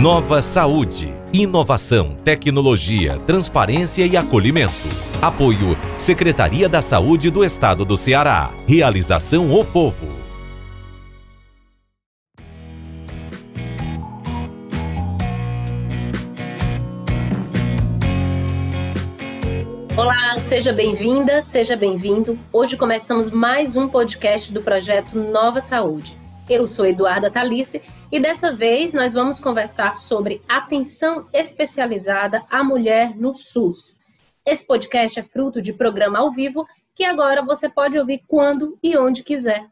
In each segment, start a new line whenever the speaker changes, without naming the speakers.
Nova Saúde. Inovação, tecnologia, transparência e acolhimento. Apoio Secretaria da Saúde do Estado do Ceará. Realização O Povo.
Olá, seja bem-vinda, seja bem-vindo. Hoje começamos mais um podcast do projeto Nova Saúde. Eu sou Eduarda Talice e dessa vez nós vamos conversar sobre atenção especializada à mulher no SUS. Esse podcast é fruto de programa ao vivo que agora você pode ouvir quando e onde quiser.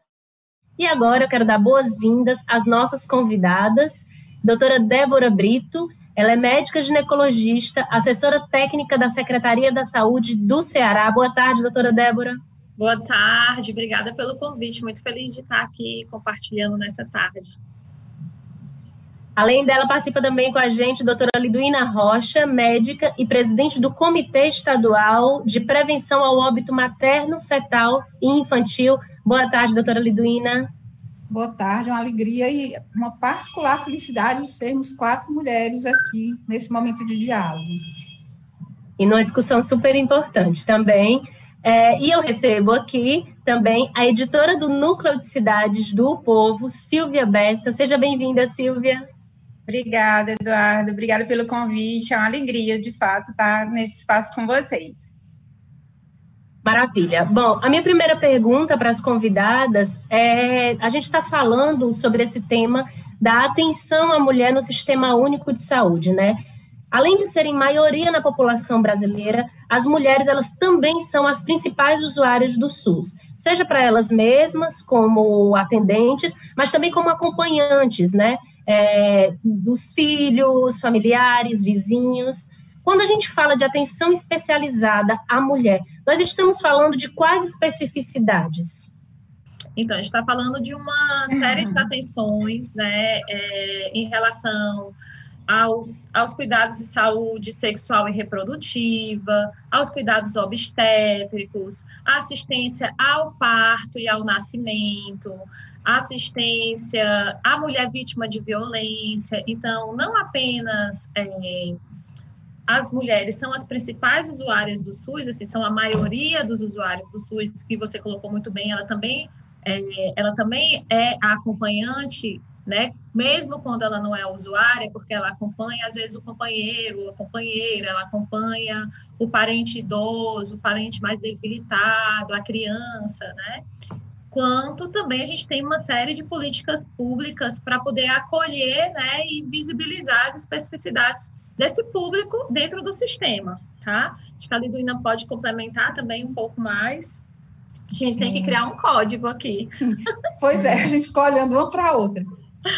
E agora eu quero dar boas-vindas às nossas convidadas, doutora Débora Brito, ela é médica ginecologista, assessora técnica da Secretaria da Saúde do Ceará. Boa tarde, doutora Débora.
Boa tarde, obrigada pelo convite. Muito feliz de estar aqui compartilhando nessa tarde.
Além dela, participa também com a gente a doutora Liduína Rocha, médica e presidente do Comitê Estadual de Prevenção ao Óbito Materno, Fetal e Infantil. Boa tarde, doutora Liduína.
Boa tarde, uma alegria e uma particular felicidade de sermos quatro mulheres aqui nesse momento de diálogo.
E numa discussão super importante também, é, e eu recebo aqui também a editora do Núcleo de Cidades do Povo, Silvia Bessa. Seja bem-vinda, Silvia.
Obrigada, Eduardo. Obrigada pelo convite. É uma alegria, de fato, estar nesse espaço com vocês.
Maravilha. Bom, a minha primeira pergunta para as convidadas é: a gente está falando sobre esse tema da atenção à mulher no Sistema Único de Saúde, né? Além de serem maioria na população brasileira, as mulheres elas também são as principais usuárias do SUS, seja para elas mesmas como atendentes, mas também como acompanhantes, né, é, dos filhos, familiares, vizinhos. Quando a gente fala de atenção especializada à mulher, nós estamos falando de quais especificidades?
Então, a gente está falando de uma série de atenções, né, é, em relação aos, aos cuidados de saúde sexual e reprodutiva, aos cuidados obstétricos, assistência ao parto e ao nascimento, assistência à mulher vítima de violência. Então, não apenas é, as mulheres são as principais usuárias do SUS, assim, são a maioria dos usuários do SUS, que você colocou muito bem, ela também é, ela também é a acompanhante né? Mesmo quando ela não é usuária, porque ela acompanha, às vezes, o companheiro, a companheira, ela acompanha o parente idoso, o parente mais debilitado, a criança, né? Quanto também a gente tem uma série de políticas públicas para poder acolher, né, e visibilizar as especificidades desse público dentro do sistema, tá? Acho que a Liduína pode complementar também um pouco mais. A gente tem que criar um código aqui.
Pois é, a gente ficou olhando uma para a outra.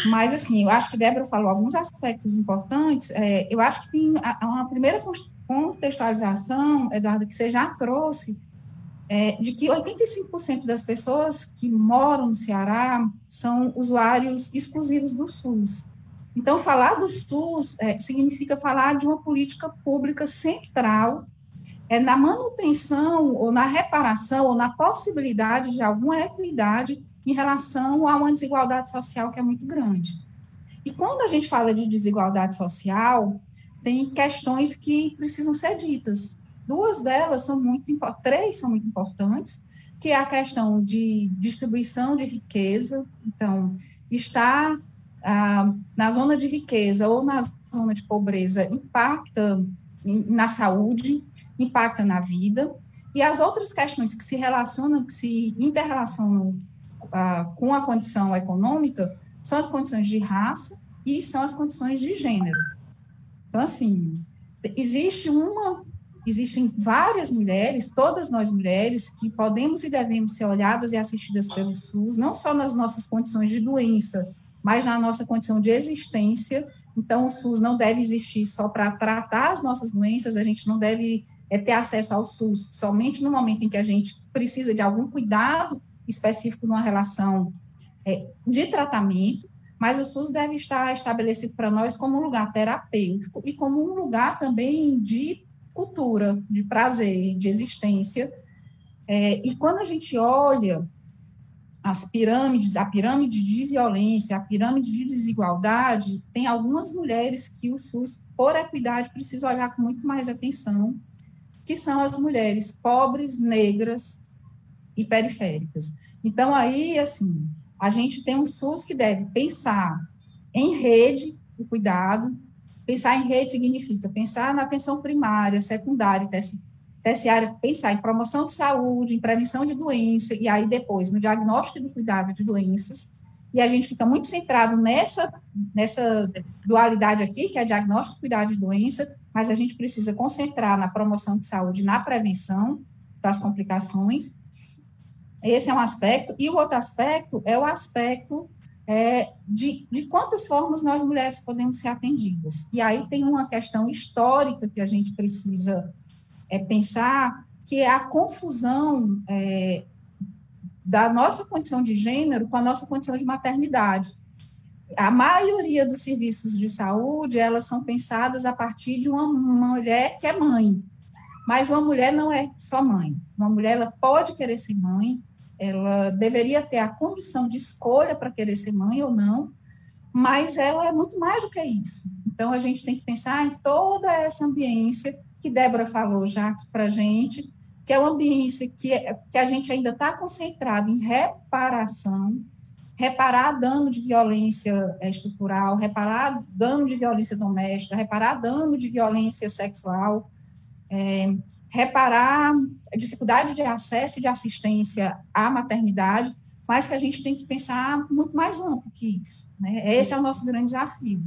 Mas, assim, eu acho que Débora falou alguns aspectos importantes. É, eu acho que tem uma primeira contextualização, Eduardo, que você já trouxe, é, de que 85% das pessoas que moram no Ceará são usuários exclusivos do SUS. Então, falar do SUS é, significa falar de uma política pública central é na manutenção ou na reparação ou na possibilidade de alguma equidade em relação a uma desigualdade social que é muito grande. E quando a gente fala de desigualdade social, tem questões que precisam ser ditas. Duas delas são muito três são muito importantes, que é a questão de distribuição de riqueza. Então, estar ah, na zona de riqueza ou na zona de pobreza impacta na saúde, impacta na vida, e as outras questões que se relacionam, que se interrelacionam ah, com a condição econômica, são as condições de raça e são as condições de gênero. Então, assim, existe uma, existem várias mulheres, todas nós mulheres, que podemos e devemos ser olhadas e assistidas pelo SUS, não só nas nossas condições de doença, mas na nossa condição de existência então, o SUS não deve existir só para tratar as nossas doenças, a gente não deve é, ter acesso ao SUS somente no momento em que a gente precisa de algum cuidado específico numa relação é, de tratamento, mas o SUS deve estar estabelecido para nós como um lugar terapêutico e como um lugar também de cultura, de prazer, de existência. É, e quando a gente olha as pirâmides, a pirâmide de violência, a pirâmide de desigualdade, tem algumas mulheres que o SUS, por equidade, precisa olhar com muito mais atenção, que são as mulheres pobres, negras e periféricas. Então, aí, assim, a gente tem um SUS que deve pensar em rede, o cuidado, pensar em rede significa pensar na atenção primária, secundária, terciária, pensar em promoção de saúde, em prevenção de doença, e aí depois no diagnóstico e no cuidado de doenças. E a gente fica muito centrado nessa, nessa dualidade aqui, que é diagnóstico e cuidado de doença, mas a gente precisa concentrar na promoção de saúde, na prevenção das complicações. Esse é um aspecto. E o outro aspecto é o aspecto é, de, de quantas formas nós mulheres podemos ser atendidas. E aí tem uma questão histórica que a gente precisa é pensar que a confusão é, da nossa condição de gênero com a nossa condição de maternidade. A maioria dos serviços de saúde, elas são pensadas a partir de uma mulher que é mãe. Mas uma mulher não é só mãe. Uma mulher ela pode querer ser mãe, ela deveria ter a condição de escolha para querer ser mãe ou não, mas ela é muito mais do que isso. Então, a gente tem que pensar em toda essa ambiência que Débora falou já aqui para a gente, que é uma ambiência que, é, que a gente ainda está concentrado em reparação, reparar dano de violência estrutural, reparar dano de violência doméstica, reparar dano de violência sexual, é, reparar a dificuldade de acesso e de assistência à maternidade, mas que a gente tem que pensar muito mais amplo que isso. Né? Esse é o nosso grande desafio.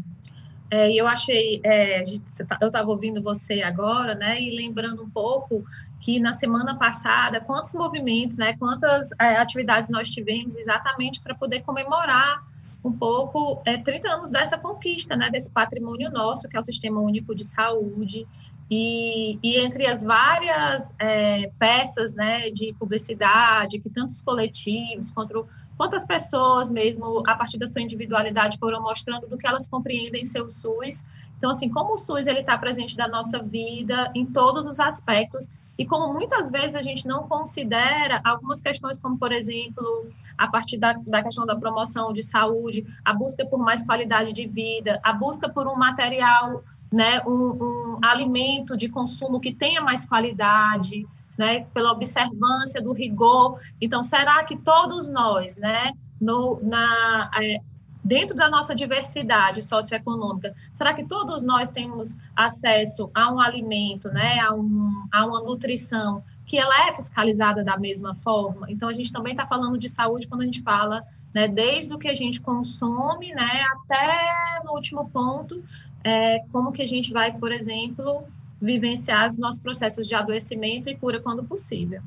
É, eu achei, é, tá, eu estava ouvindo você agora, né, e lembrando um pouco que na semana passada, quantos movimentos, né, quantas é, atividades nós tivemos exatamente para poder comemorar um pouco é, 30 anos dessa conquista, né, desse patrimônio nosso, que é o Sistema Único de Saúde, e, e entre as várias é, peças né, de publicidade que tantos coletivos quanto quantas pessoas mesmo, a partir da sua individualidade, foram mostrando do que elas compreendem seu SUS. Então, assim, como o SUS está presente na nossa vida em todos os aspectos e como muitas vezes a gente não considera algumas questões, como, por exemplo, a partir da, da questão da promoção de saúde, a busca por mais qualidade de vida, a busca por um material, né, um, um alimento de consumo que tenha mais qualidade, né, pela observância do rigor. Então, será que todos nós, né, no, na, é, dentro da nossa diversidade socioeconômica, será que todos nós temos acesso a um alimento, né, a, um, a uma nutrição que ela é fiscalizada da mesma forma? Então, a gente também está falando de saúde quando a gente fala, né, desde o que a gente consome, né, até no último ponto, é, como que a gente vai, por exemplo, vivenciar os nossos processos de adoecimento e cura quando possível.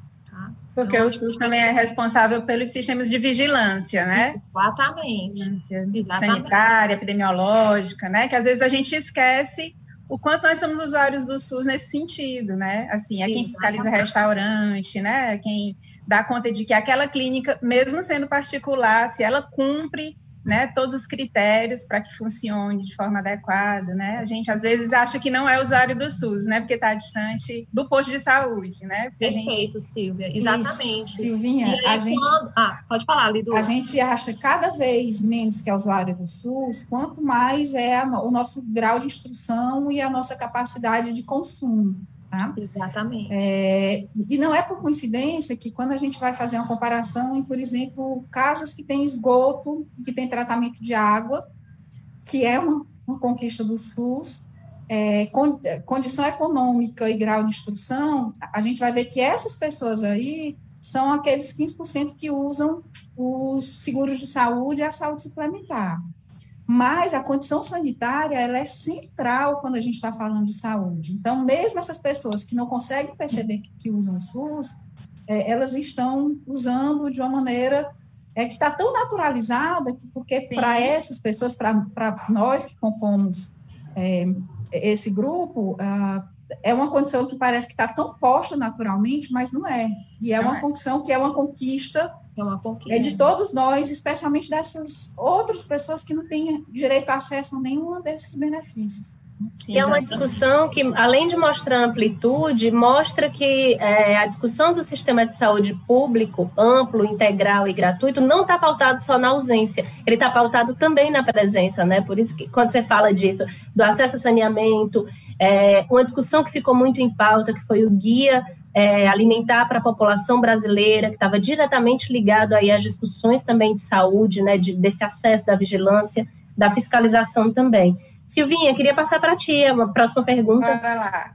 Porque então, o SUS também é responsável pelos sistemas de vigilância, né?
Exatamente. Exatamente.
Sanitária, epidemiológica, né? Que às vezes a gente esquece o quanto nós somos usuários do SUS nesse sentido, né? Assim, é quem fiscaliza restaurante, né? Quem dá conta de que aquela clínica, mesmo sendo particular, se ela cumpre né, todos os critérios para que funcione de forma adequada, né? A gente às vezes acha que não é usuário do SUS, né, porque está distante do posto de saúde, né?
Perfeito, gente... Silvia, exatamente. Isso,
Silvinha, aí, a gente,
quando... ah, pode falar, Lidu.
A gente acha cada vez menos que é usuário do SUS, quanto mais é o nosso grau de instrução e a nossa capacidade de consumo.
Tá? Exatamente.
É, e não é por coincidência que quando a gente vai fazer uma comparação em, por exemplo, casas que têm esgoto e que têm tratamento de água, que é uma, uma conquista do SUS, é, con, condição econômica e grau de instrução, a gente vai ver que essas pessoas aí são aqueles 15% que usam os seguros de saúde e a saúde suplementar. Mas a condição sanitária ela é central quando a gente está falando de saúde. Então, mesmo essas pessoas que não conseguem perceber que, usam o SUS, é, elas estão usando de uma maneira é, que está tão naturalizada que, porque para essas pessoas, para nós que compomos é, esse grupo, é uma condição que parece que está tão posta naturalmente, mas não é. E é uma é. condição que é uma conquista conquista. É de todos nós, especialmente dessas outras pessoas que não têm direito a acesso a nenhum desses benefícios.
Sim, que é uma discussão que, além de mostrar amplitude, mostra que é, a discussão do sistema de saúde público, amplo, integral e gratuito, não está pautado só na ausência, ele está pautado também na presença, né? Por isso que quando você fala disso, do acesso a saneamento, é, uma discussão que ficou muito em pauta, que foi o guia é, alimentar para a população brasileira, que estava diretamente ligado aí às discussões também de saúde, né? De, desse acesso da vigilância, da fiscalização também. Silvinha, queria passar para ti uma próxima pergunta.
Lá.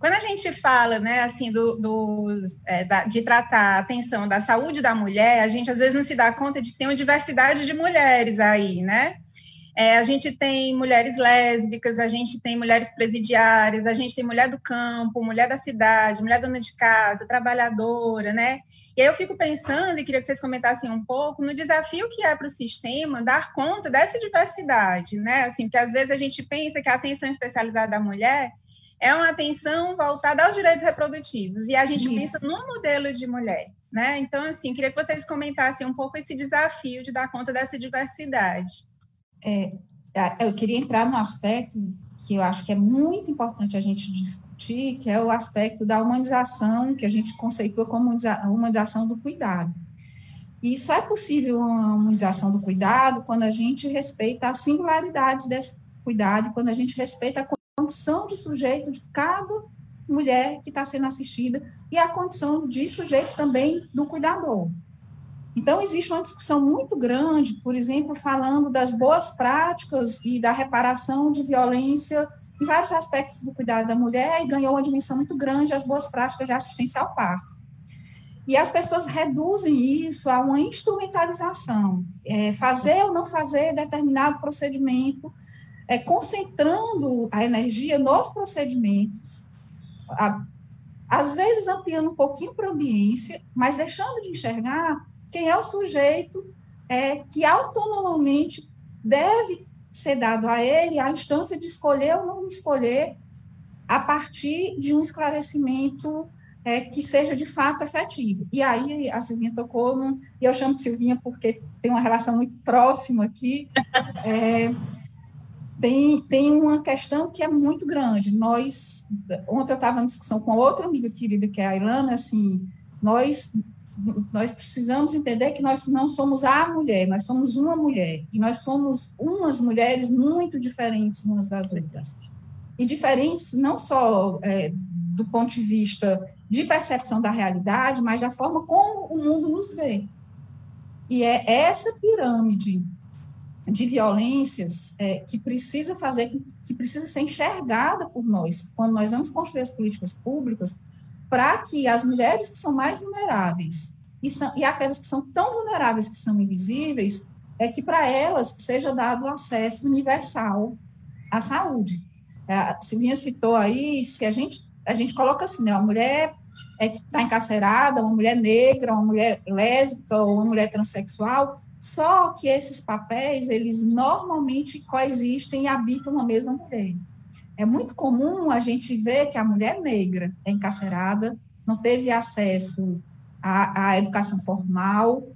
Quando a gente fala, né, assim, do, do é, da, de tratar a atenção da saúde da mulher, a gente às vezes não se dá conta de que tem uma diversidade de mulheres aí, né? É, a gente tem mulheres lésbicas, a gente tem mulheres presidiárias, a gente tem mulher do campo, mulher da cidade, mulher dona de casa, trabalhadora, né? E aí eu fico pensando, e queria que vocês comentassem um pouco, no desafio que é para o sistema dar conta dessa diversidade, né? Assim, porque às vezes a gente pensa que a atenção especializada da mulher é uma atenção voltada aos direitos reprodutivos, e a gente Isso. pensa num modelo de mulher, né? Então, assim, queria que vocês comentassem um pouco esse desafio de dar conta dessa diversidade.
É, eu queria entrar no aspecto que eu acho que é muito importante a gente discutir, que é o aspecto da humanização, que a gente conceitua como humanização do cuidado. E só é possível uma humanização do cuidado quando a gente respeita as singularidades desse cuidado, quando a gente respeita a condição de sujeito de cada mulher que está sendo assistida e a condição de sujeito também do cuidador. Então, existe uma discussão muito grande, por exemplo, falando das boas práticas e da reparação de violência em vários aspectos do cuidado da mulher, e ganhou uma dimensão muito grande as boas práticas de assistência ao parto. E as pessoas reduzem isso a uma instrumentalização, é, fazer ou não fazer determinado procedimento, é, concentrando a energia nos procedimentos, a, às vezes ampliando um pouquinho para a ambiência, mas deixando de enxergar quem é o sujeito é, que autonomamente deve ser dado a ele a instância de escolher ou não escolher a partir de um esclarecimento é, que seja de fato efetivo. E aí a Silvinha tocou, no, e eu chamo de Silvinha porque tem uma relação muito próxima aqui, é, tem, tem uma questão que é muito grande. Nós, ontem eu estava em discussão com outra amiga querida, que é a Ilana, assim, nós nós precisamos entender que nós não somos a mulher, nós somos uma mulher. E nós somos umas mulheres muito diferentes umas das outras. E diferentes não só é, do ponto de vista de percepção da realidade, mas da forma como o mundo nos vê. E é essa pirâmide de violências é, que precisa fazer, que precisa ser enxergada por nós, quando nós vamos construir as políticas públicas, para que as mulheres que são mais vulneráveis e, são, e aquelas que são tão vulneráveis que são invisíveis, é que para elas seja dado acesso universal à saúde. É, a Silvinha citou aí, se a gente, a gente coloca assim, né, uma mulher é que está encarcerada, uma mulher negra, uma mulher lésbica ou uma mulher transexual, só que esses papéis, eles normalmente coexistem e habitam a mesma mulher. É muito comum a gente ver que a mulher negra é encarcerada, não teve acesso à, à educação formal.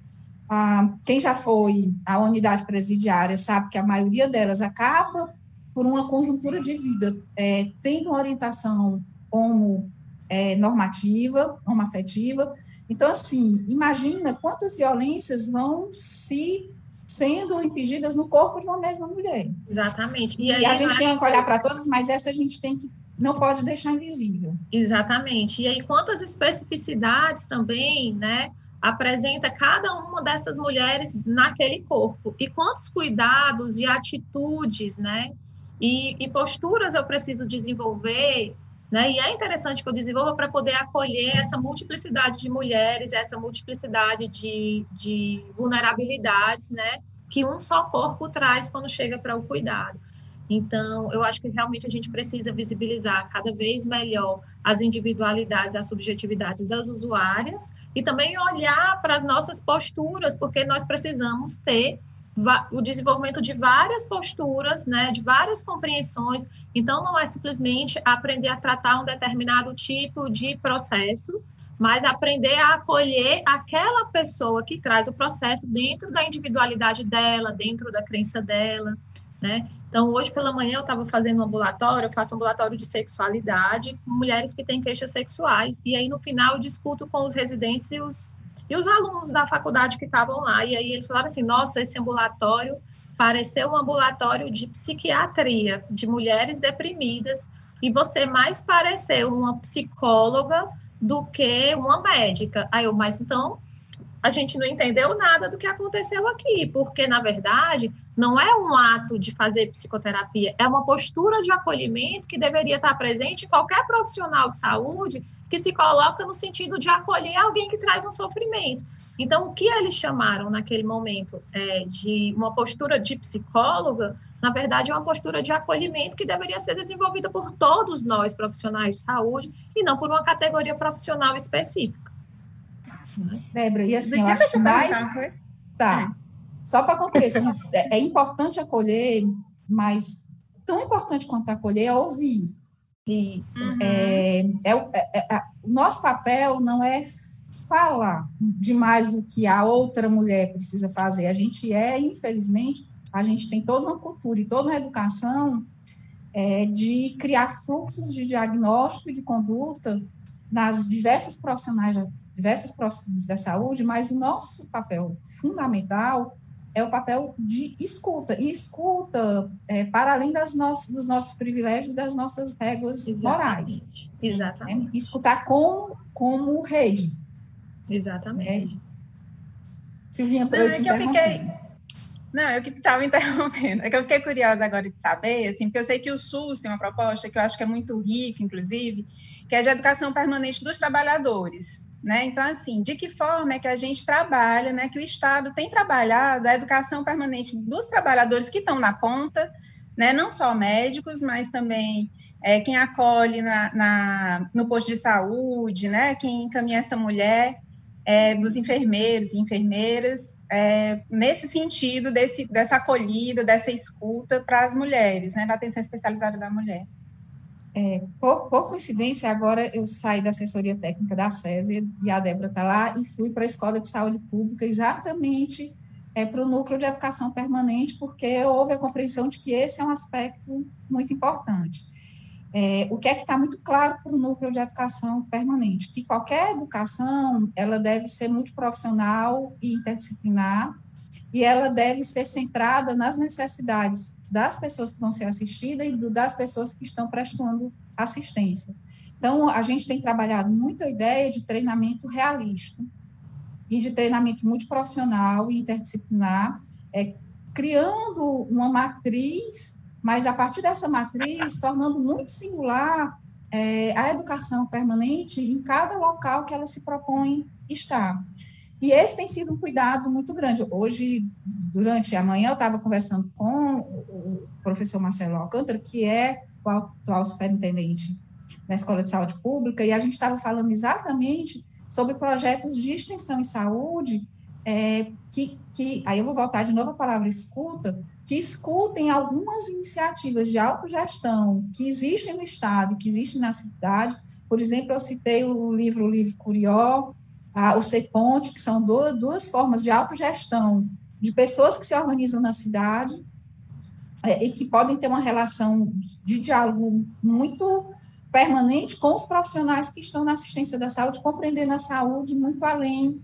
Ah, quem já foi à unidade presidiária sabe que a maioria delas acaba por uma conjuntura de vida, é, tendo uma orientação como é, normativa, homoafetiva. Então, assim, imagina quantas violências vão se sendo impedidas no corpo de uma mesma mulher.
Exatamente.
E, e a gente tem que olhar para todas, mas essa a gente tem que não pode deixar invisível.
Exatamente. E aí quantas especificidades também, né, apresenta cada uma dessas mulheres naquele corpo e quantos cuidados e atitudes, né, e, e posturas eu preciso desenvolver né? E é interessante que eu desenvolva para poder acolher essa multiplicidade de mulheres, essa multiplicidade de, de vulnerabilidades, né? Que um só corpo traz quando chega para o cuidado. Então, eu acho que realmente a gente precisa visibilizar cada vez melhor as individualidades, as subjetividades das usuárias e também olhar para as nossas posturas, porque nós precisamos ter o desenvolvimento de várias posturas, né, de várias compreensões. Então, não é simplesmente aprender a tratar um determinado tipo de processo, mas aprender a acolher aquela pessoa que traz o processo dentro da individualidade dela, dentro da crença dela. Né? Então, hoje pela manhã eu estava fazendo um ambulatório, eu faço um ambulatório de sexualidade com mulheres que têm queixas sexuais, e aí no final eu discuto com os residentes e os, e os alunos da faculdade que estavam lá, e aí eles falaram assim, nossa, esse ambulatório pareceu um ambulatório de psiquiatria, de mulheres deprimidas, e você mais pareceu uma psicóloga do que uma médica. Aí eu, mas então a gente não entendeu nada do que aconteceu aqui, porque na verdade não é um ato de fazer psicoterapia, é uma postura de acolhimento que deveria estar presente em qualquer profissional de saúde que se coloca no sentido de acolher alguém que traz um sofrimento. Então, o que eles chamaram naquele momento é, de uma postura de psicóloga, na verdade, é uma postura de acolhimento que deveria ser desenvolvida por todos nós, profissionais de saúde, e não por uma categoria profissional específica.
Débora, e assim, eu acho que mais... Tá, só para concluir, assim, é, é importante acolher, mas tão importante quanto acolher é ouvir.
Isso.
É, é, é, é, o nosso papel não é falar demais o que a outra mulher precisa fazer. A gente é, infelizmente, a gente tem toda uma cultura e toda uma educação é, de criar fluxos de diagnóstico e de conduta nas diversas profissionais, diversas profissionais da saúde, mas o nosso papel fundamental é o papel de escuta, e escuta é, para além das nossas, dos nossos privilégios, das nossas regras
Exatamente.
morais.
Exatamente.
Né? Escutar como, como rede,
Exatamente.
Silvinha,
Não,
eu
é
te
que eu
interromper.
fiquei. Não, eu que estava interrompendo. É que eu fiquei curiosa agora de saber, assim, porque eu sei que o SUS tem uma proposta que eu acho que é muito rica, inclusive, que é de educação permanente dos trabalhadores. Né? Então, assim, de que forma é que a gente trabalha, né, que o Estado tem trabalhado a educação permanente dos trabalhadores que estão na ponta, né, não só médicos, mas também é, quem acolhe na, na, no posto de saúde, né, quem encaminha essa mulher, é, dos enfermeiros e enfermeiras, é, nesse sentido desse, dessa acolhida, dessa escuta para as mulheres, né, da atenção especializada da mulher.
É, por, por, coincidência, agora eu saí da assessoria técnica da César e a Débora está lá e fui para a Escola de Saúde Pública exatamente é, para o núcleo de educação permanente, porque houve a compreensão de que esse é um aspecto muito importante. É, o que é que está muito claro para o núcleo de educação permanente? Que qualquer educação, ela deve ser multiprofissional e interdisciplinar, e ela deve ser centrada nas necessidades das pessoas que vão ser assistidas e das pessoas que estão prestando assistência. Então, a gente tem trabalhado muito a ideia de treinamento realista e de treinamento multiprofissional e interdisciplinar, é, criando uma matriz, mas a partir dessa matriz, tornando muito singular é, a educação permanente em cada local que ela se propõe estar. E esse tem sido um cuidado muito grande. Hoje, durante a manhã, eu estava conversando com o professor Marcelo Alcântara, que é o atual superintendente da Escola de Saúde Pública, e a gente estava falando exatamente sobre projetos de extensão em saúde, é, que, que, aí eu vou voltar de novo à palavra escuta, que escutem algumas iniciativas de autogestão que existem no Estado, que existem na cidade. Por exemplo, eu citei o livro o Livro Curió, a, o CEPONTE, que são duas, duas formas de autogestão de pessoas que se organizam na cidade é, e que podem ter uma relação de diálogo muito permanente com os profissionais que estão na assistência da saúde, compreendendo a saúde muito além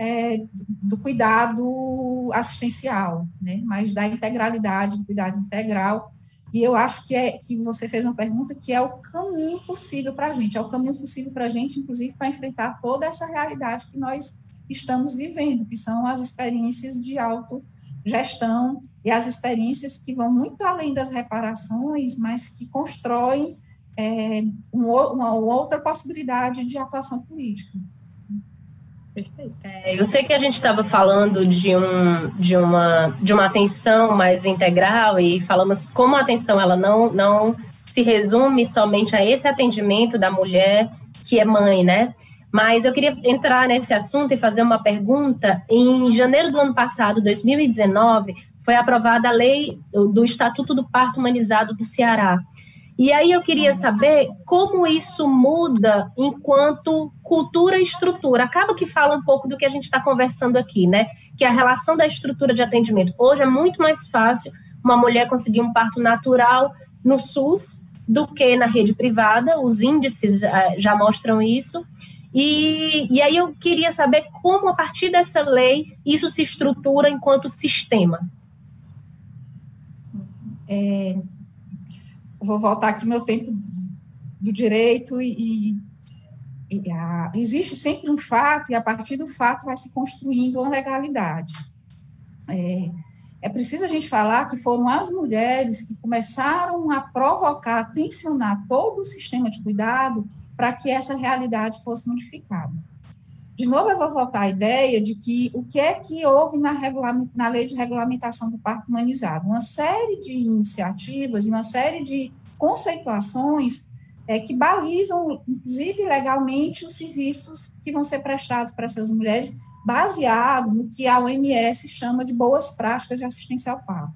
é, do cuidado assistencial, né? mas da integralidade, do cuidado integral. E eu acho que, é, que você fez uma pergunta que é o caminho possível para a gente, é o caminho possível para a gente, inclusive, para enfrentar toda essa realidade que nós estamos vivendo, que são as experiências de autogestão e as experiências que vão muito além das reparações, mas que constroem é, uma outra possibilidade de atuação política.
É, eu sei que a gente estava falando de, um, de, uma, de uma atenção mais integral e falamos como a atenção ela não, não se resume somente a esse atendimento da mulher que é mãe, né? Mas eu queria entrar nesse assunto e fazer uma pergunta. Em janeiro do ano passado, 2019, foi aprovada a lei do Estatuto do Parto Humanizado do Ceará. E aí eu queria saber como isso muda enquanto cultura e estrutura. Acaba que fala um pouco do que a gente está conversando aqui, né? Que a relação da estrutura de atendimento. Hoje é muito mais fácil uma mulher conseguir um parto natural no SUS do que na rede privada. Os índices uh, já mostram isso. E, e aí eu queria saber como, a partir dessa lei, isso se estrutura enquanto sistema.
É, vou voltar aqui meu tempo do direito e a, existe sempre um fato e a partir do fato vai se construindo uma legalidade. É, é preciso a gente falar que foram as mulheres que começaram a provocar, a tensionar todo o sistema de cuidado para que essa realidade fosse modificada. De novo, eu vou voltar à ideia de que o que é que houve na, na lei de regulamentação do parque humanizado? Uma série de iniciativas e uma série de conceituações é, que balizam, inclusive legalmente, os serviços que vão ser prestados para essas mulheres, baseado no que a OMS chama de boas práticas de assistência ao parto.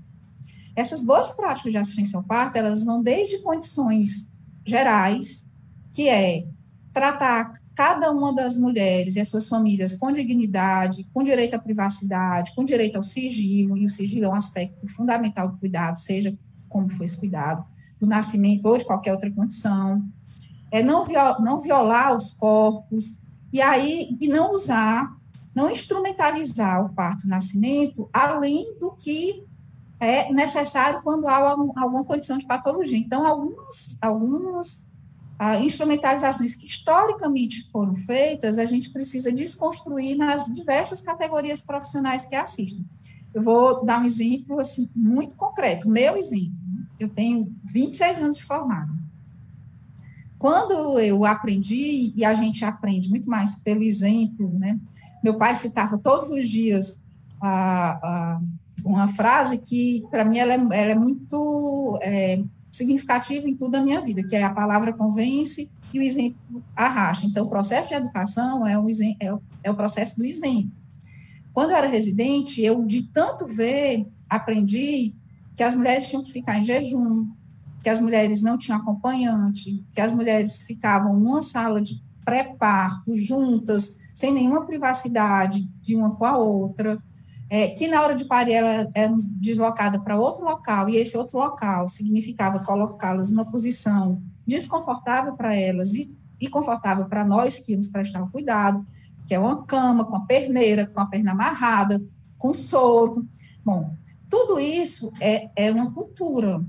Essas boas práticas de assistência ao parto, elas vão desde condições gerais, que é tratar cada uma das mulheres e as suas famílias com dignidade, com direito à privacidade, com direito ao sigilo, e o sigilo é um aspecto fundamental do cuidado, seja como foi esse cuidado, do nascimento ou de qualquer outra condição, é não, viol, não violar os corpos, e aí, e não usar, não instrumentalizar o parto-nascimento além do que é necessário quando há alguma condição de patologia. Então, alguns, alguns ah, instrumentalizações que historicamente foram feitas, a gente precisa desconstruir nas diversas categorias profissionais que assistem. Eu vou dar um exemplo assim, muito concreto, meu exemplo. Eu tenho 26 anos de formada. Quando eu aprendi, e a gente aprende muito mais pelo exemplo, né? Meu pai citava todos os dias uma frase que, para mim, ela é, ela é muito é, significativo em tudo a minha vida, que é a palavra convence e o exemplo arrasta. Então, o processo de educação é, é, o, é o processo do exemplo. Quando eu era residente, eu, de tanto ver, aprendi que as mulheres tinham que ficar em jejum, que as mulheres não tinham acompanhante, que as mulheres ficavam numa sala de pré-parto, juntas, sem nenhuma privacidade de uma com a outra, é, que na hora de parir ela era deslocada para outro local, e esse outro local significava colocá-las numa posição desconfortável para elas e, e confortável para nós que nos prestar o cuidado, que é uma cama com a perneira, com a perna amarrada, com solto. Bom, tudo isso é, é uma cultura.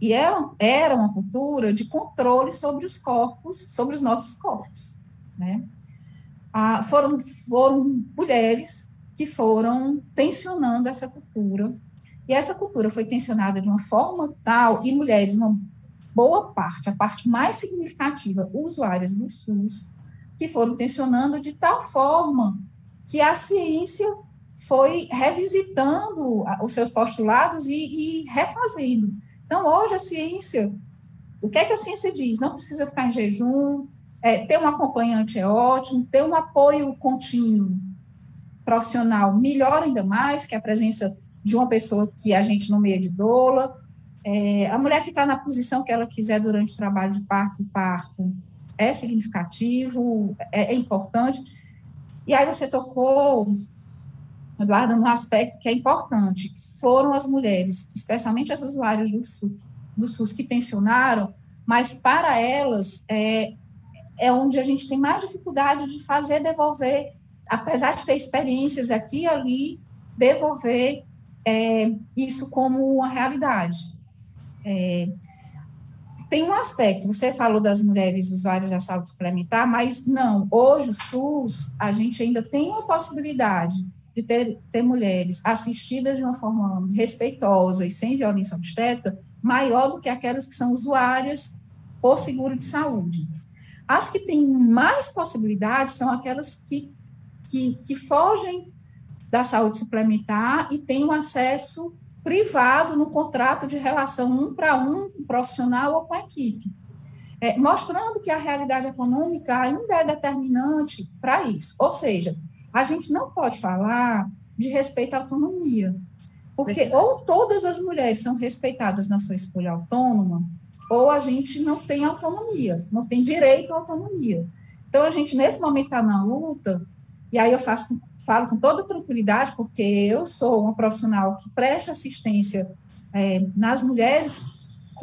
E era, é era uma cultura de controle sobre os corpos, sobre os nossos corpos. Né? Ah, foram, foram mulheres que foram tensionando essa cultura. E essa cultura foi tensionada de uma forma tal, e mulheres, uma boa parte, a parte mais significativa, usuárias do SUS, que foram tensionando de tal forma que a ciência foi revisitando os seus postulados e, e refazendo. Então, hoje, a ciência, o que é que a ciência diz? Não precisa ficar em jejum, é, ter um acompanhante é ótimo, ter um apoio contínuo profissional melhor ainda mais, que a presença de uma pessoa que a gente nomeia de doula, é, a mulher ficar na posição que ela quiser durante o trabalho de parto e parto é significativo, é, é importante. E aí você tocou, Eduardo, num aspecto que é importante. Foram as mulheres, especialmente as usuárias do SUS, do SUS que tensionaram, mas para elas é, é onde a gente tem mais dificuldade de fazer devolver apesar de ter experiências aqui e ali, devolver é, isso como uma realidade. É, tem um aspecto, você falou das mulheres usuárias da saúde suplementar, mas não, hoje o SUS, a gente ainda tem uma possibilidade de ter, ter mulheres assistidas de uma forma respeitosa e sem violência obstétrica, maior do que aquelas que são usuárias por seguro de saúde. As que têm mais possibilidades são aquelas que que, que fogem da saúde suplementar e têm um acesso privado no contrato de relação um para um com o profissional ou com a equipe. É, mostrando que a realidade econômica ainda é determinante para isso. Ou seja, a gente não pode falar de respeito à autonomia, porque ou todas as mulheres são respeitadas na sua escolha autônoma, ou a gente não tem autonomia, não tem direito à autonomia. Então, a gente, nesse momento, está na luta, e aí eu faço, falo com toda tranquilidade, porque eu sou uma profissional que presta assistência é, nas mulheres,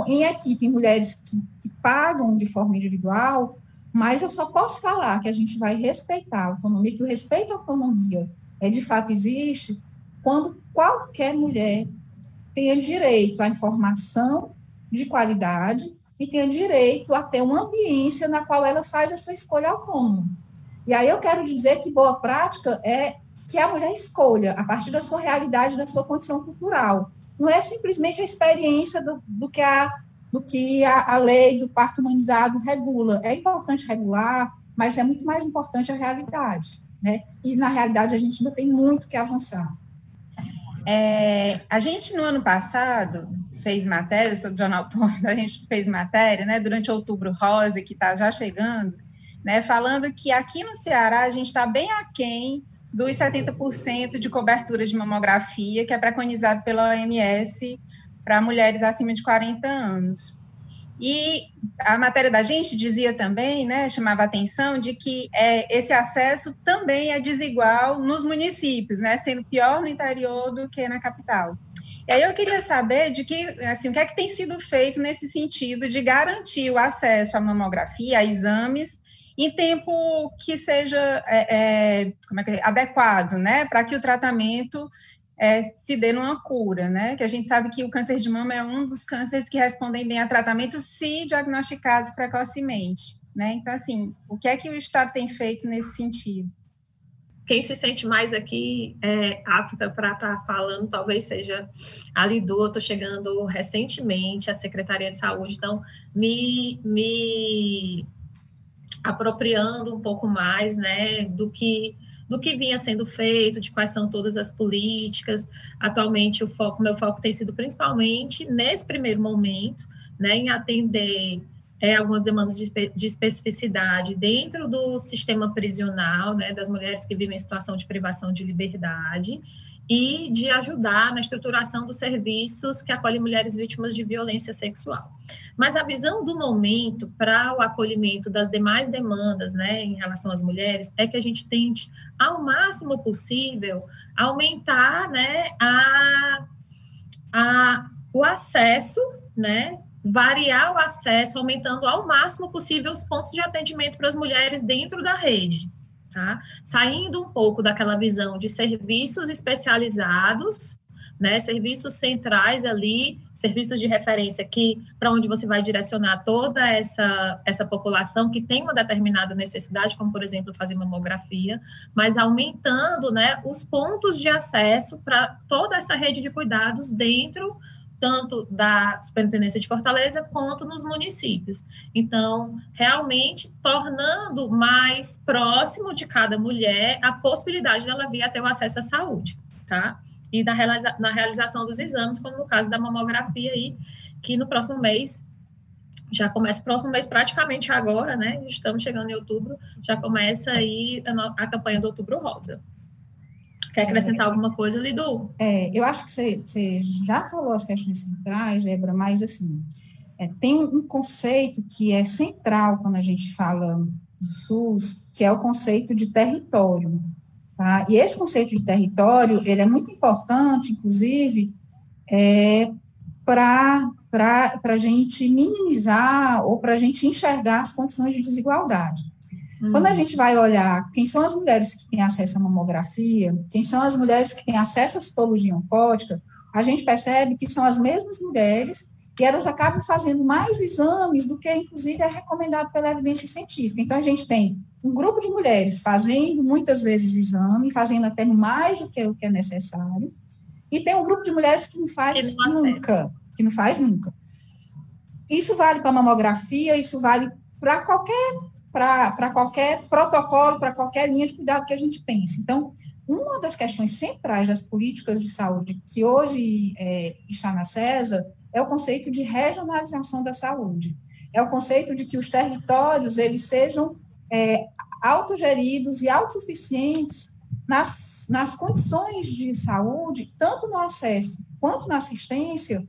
em equipe, em mulheres que, que pagam de forma individual, mas eu só posso falar que a gente vai respeitar a autonomia, que o respeito à autonomia é, de fato existe, quando qualquer mulher tenha direito à informação de qualidade e tenha direito a ter uma ambiência na qual ela faz a sua escolha autônoma. E aí eu quero dizer que boa prática é que a mulher escolha a partir da sua realidade, da sua condição cultural. Não é simplesmente a experiência do, do que, a, do que a, a lei do parto humanizado regula. É importante regular, mas é muito mais importante a realidade. Né? E, na realidade, a gente ainda tem muito que avançar.
É, a gente, no ano passado, fez matéria sobre o Jornal Ponto, a gente fez matéria, né, durante outubro rosa, que está já chegando, né, falando que aqui no Ceará a gente está bem aquém dos 70% de cobertura de mamografia, que é preconizado pela OMS para mulheres acima de 40 anos. E a matéria da gente dizia também, né, chamava a atenção de que é, esse acesso também é desigual nos municípios, né, sendo pior no interior do que na capital. E aí eu queria saber de que, assim, o que é que tem sido feito nesse sentido de garantir o acesso à mamografia, a exames, em tempo que seja é, é, é que é, adequado, né, para que o tratamento é, se dê numa cura, né? Que a gente sabe que o câncer de mama é um dos cânceres que respondem bem a tratamento se diagnosticados precocemente, né? Então, assim, o que é que o Estado tem feito nesse sentido?
Quem se sente mais aqui é, apta para estar tá falando, talvez seja a Lidu, eu estou chegando recentemente à Secretaria de Saúde, então me, me apropriando um pouco mais, né, do que do que vinha sendo feito, de quais são todas as políticas. Atualmente, o foco, meu foco tem sido principalmente nesse primeiro momento, né, em atender é, algumas demandas de, de, especificidade dentro do sistema prisional, né, das mulheres que vivem em situação de privação de liberdade, e de ajudar na estruturação dos serviços que acolhem mulheres vítimas de violência sexual. Mas a visão do momento para o acolhimento das demais demandas, né, em relação às mulheres, é que a gente tente, ao máximo possível, aumentar, né, a, a, o acesso, né, variar o acesso, aumentando ao máximo possível os pontos de atendimento para as mulheres dentro da rede. Tá? Saindo um pouco daquela visão de serviços especializados, né, serviços centrais ali, serviços de referência que para onde você vai direcionar toda essa essa população que tem uma determinada necessidade, como por exemplo fazer mamografia, mas aumentando, né, os pontos de acesso para toda essa rede de cuidados dentro tanto da Superintendência de Fortaleza quanto nos municípios. Então, realmente tornando mais próximo de cada mulher a possibilidade dela vir a ter o acesso à saúde, tá? E na, realiza na realização dos exames, como no caso da mamografia aí, que no próximo mês já começa próximo mês praticamente agora, né? Estamos chegando em outubro, já começa aí a, a campanha do Outubro Rosa. Quer acrescentar é, alguma coisa, Lidu?
É, eu acho que você, você, já falou as questões centrais, Débora, mas assim, é, tem um conceito que é central quando a gente fala do SUS, que é o conceito de território. Tá? E esse conceito de território, ele é muito importante, inclusive, é, para a gente minimizar ou para a gente enxergar as condições de desigualdade. Quando a uhum. gente vai olhar quem são as mulheres que têm acesso à mamografia, quem são as mulheres que têm acesso à citologia oncótica, a gente percebe que são as mesmas mulheres e elas acabam fazendo mais exames do que, inclusive, é recomendado pela evidência científica. Então, a gente tem um grupo de mulheres fazendo muitas vezes exame, fazendo até mais do que o que é necessário, e tem um grupo de mulheres que não faz que não nunca, que não faz nunca. Isso vale para a mamografia, isso vale para qualquer para qualquer protocolo, para qualquer linha de cuidado que a gente pense. Então, uma das questões centrais das políticas de saúde que hoje é, está na CESA é o conceito de regionalização da saúde. É o conceito de que os territórios eles sejam é, autogeridos e autossuficientes nas, nas condições de saúde, tanto no acesso quanto na assistência,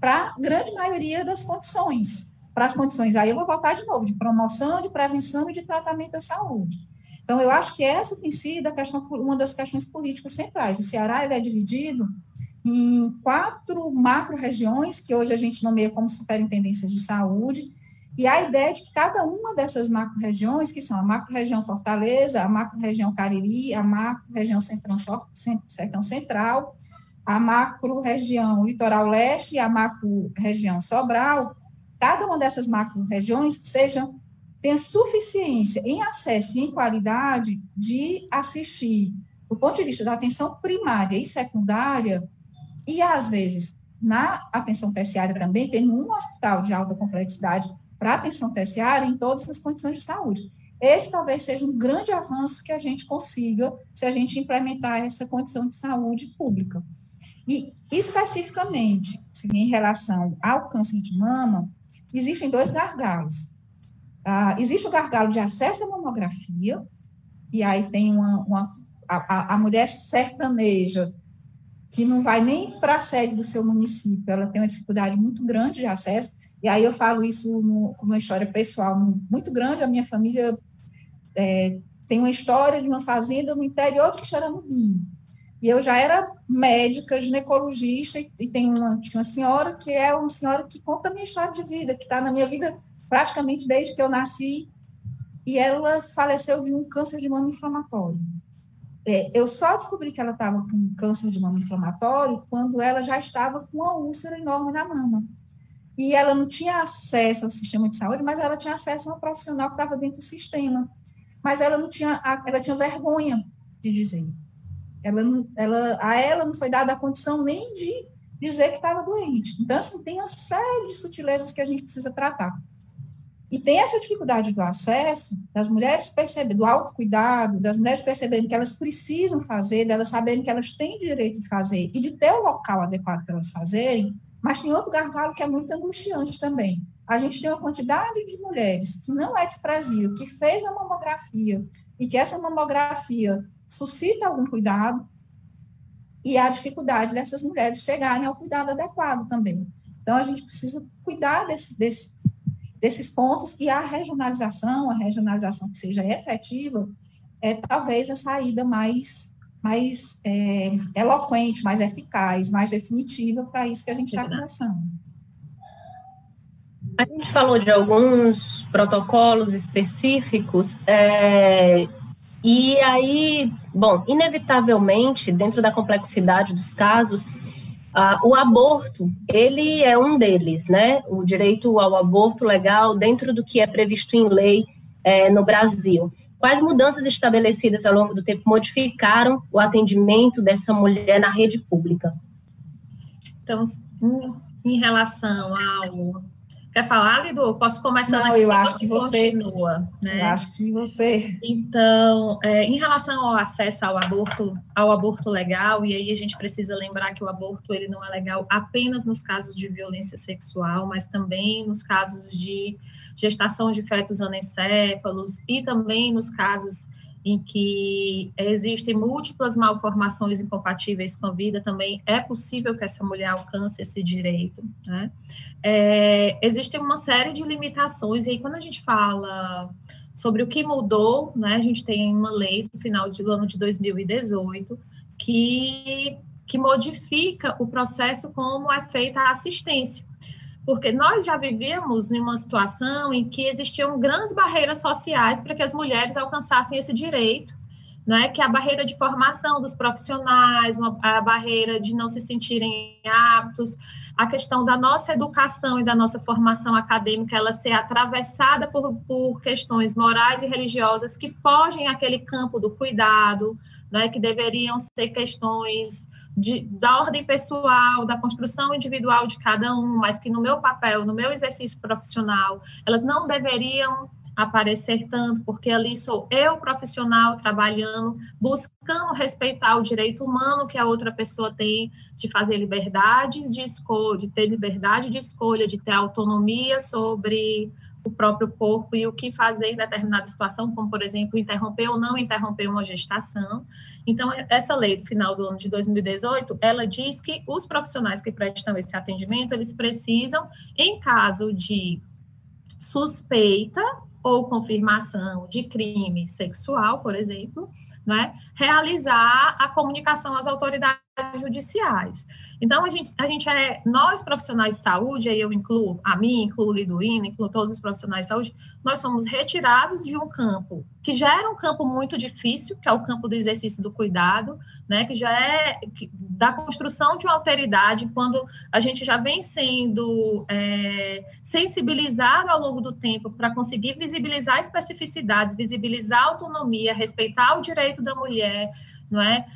para a grande maioria das condições. Para as condições, aí eu vou voltar de novo, de promoção, de prevenção e de tratamento da saúde. Então, eu acho que essa tem sido questão, uma das questões políticas centrais. O Ceará ele é dividido em quatro macro-regiões, que hoje a gente nomeia como superintendências de saúde, e a ideia é de que cada uma dessas macro-regiões, que são a macro-região Fortaleza, a macro-região Cariri, a macro-região Sertão Central, a macro-região Litoral Leste e a macro-região Sobral, cada uma dessas macro-regiões sejam tenha suficiência em acesso e em qualidade de assistir, do ponto de vista da atenção primária e secundária, e às vezes na atenção terciária também, tendo um hospital de alta complexidade para atenção terciária em todas as condições de saúde. Esse talvez seja um grande avanço que a gente consiga se a gente implementar essa condição de saúde pública. E, especificamente, em relação ao câncer de mama, existem dois gargalos. Ah, existe o gargalo de acesso à mamografia, e aí tem uma, uma a, a, mulher sertaneja que não vai nem para a sede do seu município, ela tem uma dificuldade muito grande de acesso, e aí eu falo isso no, com uma história pessoal muito grande, a minha família é, tem uma história de uma fazenda no interior de Xaramubim, e eu já era médica, ginecologista, e, e tem uma, uma senhora que é uma senhora que conta a minha história de vida, que está na minha vida praticamente desde que eu nasci, e ela faleceu de um câncer de mama inflamatório. É, eu só descobri que ela estava com câncer de mama inflamatório quando ela já estava com uma úlcera enorme na mama. E ela não tinha acesso ao sistema de saúde, mas ela tinha acesso a um profissional que estava dentro do sistema. Mas ela não tinha, ela tinha vergonha de dizer. Ela, ela, a ela não foi dada a condição nem de dizer que estava doente. Então, assim, tem uma série de sutilezas que a gente precisa tratar. E tem essa dificuldade do acesso, das mulheres perceberem, do autocuidado, das mulheres perceberem que elas precisam fazer, delas saberem que elas têm direito de fazer e de ter o local adequado para elas fazerem, mas tem outro gargalo que é muito angustiante também. A gente tem uma quantidade de mulheres que não é desprezível, que fez a mamografia e que essa mamografia suscita algum cuidado, e a dificuldade dessas mulheres chegarem ao cuidado adequado também. Então, a gente precisa cuidar desse, desse, desses pontos e a regionalização, a regionalização que seja efetiva, é talvez a saída mais, mais é, eloquente, mais eficaz, mais definitiva para isso que a gente está conversando.
A gente falou de alguns protocolos específicos, é, e aí, bom, inevitavelmente, dentro da complexidade dos casos, ah, o aborto, ele é um deles, né? O direito ao aborto legal dentro do que é previsto em lei é, no Brasil. Quais mudanças estabelecidas ao longo do tempo modificaram o atendimento dessa mulher na rede pública?
Então, em relação ao Quer falar, Lidu? Posso começar?
Não, eu acho que você continua. Né? Eu acho que você.
Então, é, em relação ao acesso ao aborto, ao aborto legal, e aí a gente precisa lembrar que o aborto ele não é legal apenas nos casos de violência sexual, mas também nos casos de gestação de fetos anencéfalos e também nos casos em que existem múltiplas malformações incompatíveis com a vida, também é possível que essa mulher alcance esse direito. Né? É, existem uma série de limitações, e aí quando a gente fala sobre o que mudou, né, a gente tem uma lei no final do ano de 2018 que, que modifica o processo como é feita a assistência porque nós já vivíamos em uma situação em que existiam grandes barreiras sociais para que as mulheres alcançassem esse direito, né? que é a barreira de formação dos profissionais, uma, a barreira de não se sentirem aptos, a questão da nossa educação e da nossa formação acadêmica, ela ser atravessada por, por questões morais e religiosas que fogem àquele campo do cuidado, né? que deveriam ser questões de, da ordem pessoal, da construção individual de cada um, mas que no meu papel, no meu exercício profissional, elas não deveriam aparecer tanto, porque ali sou eu profissional trabalhando, buscando respeitar o direito humano que a outra pessoa tem de fazer liberdades de escolha, de ter liberdade de escolha, de ter autonomia sobre o próprio corpo e o que fazer em determinada situação, como, por exemplo, interromper ou não interromper uma gestação. Então, essa lei do final do ano de 2018, ela diz que os profissionais que prestam esse atendimento, eles precisam, em caso de suspeita ou confirmação de crime sexual, por exemplo, né, realizar a comunicação às autoridades judiciais. Então, a gente, a gente é, nós profissionais de saúde, aí eu incluo a mim, incluo o Liduína, incluo todos os profissionais de saúde, nós somos retirados de um campo que já era um campo muito difícil, que é o campo do exercício do cuidado, né, que já é que, da construção de uma alteridade, quando a gente já vem sendo é, sensibilizado ao longo do tempo para conseguir visibilizar especificidades, visibilizar a autonomia, respeitar o direito da mulher, não é?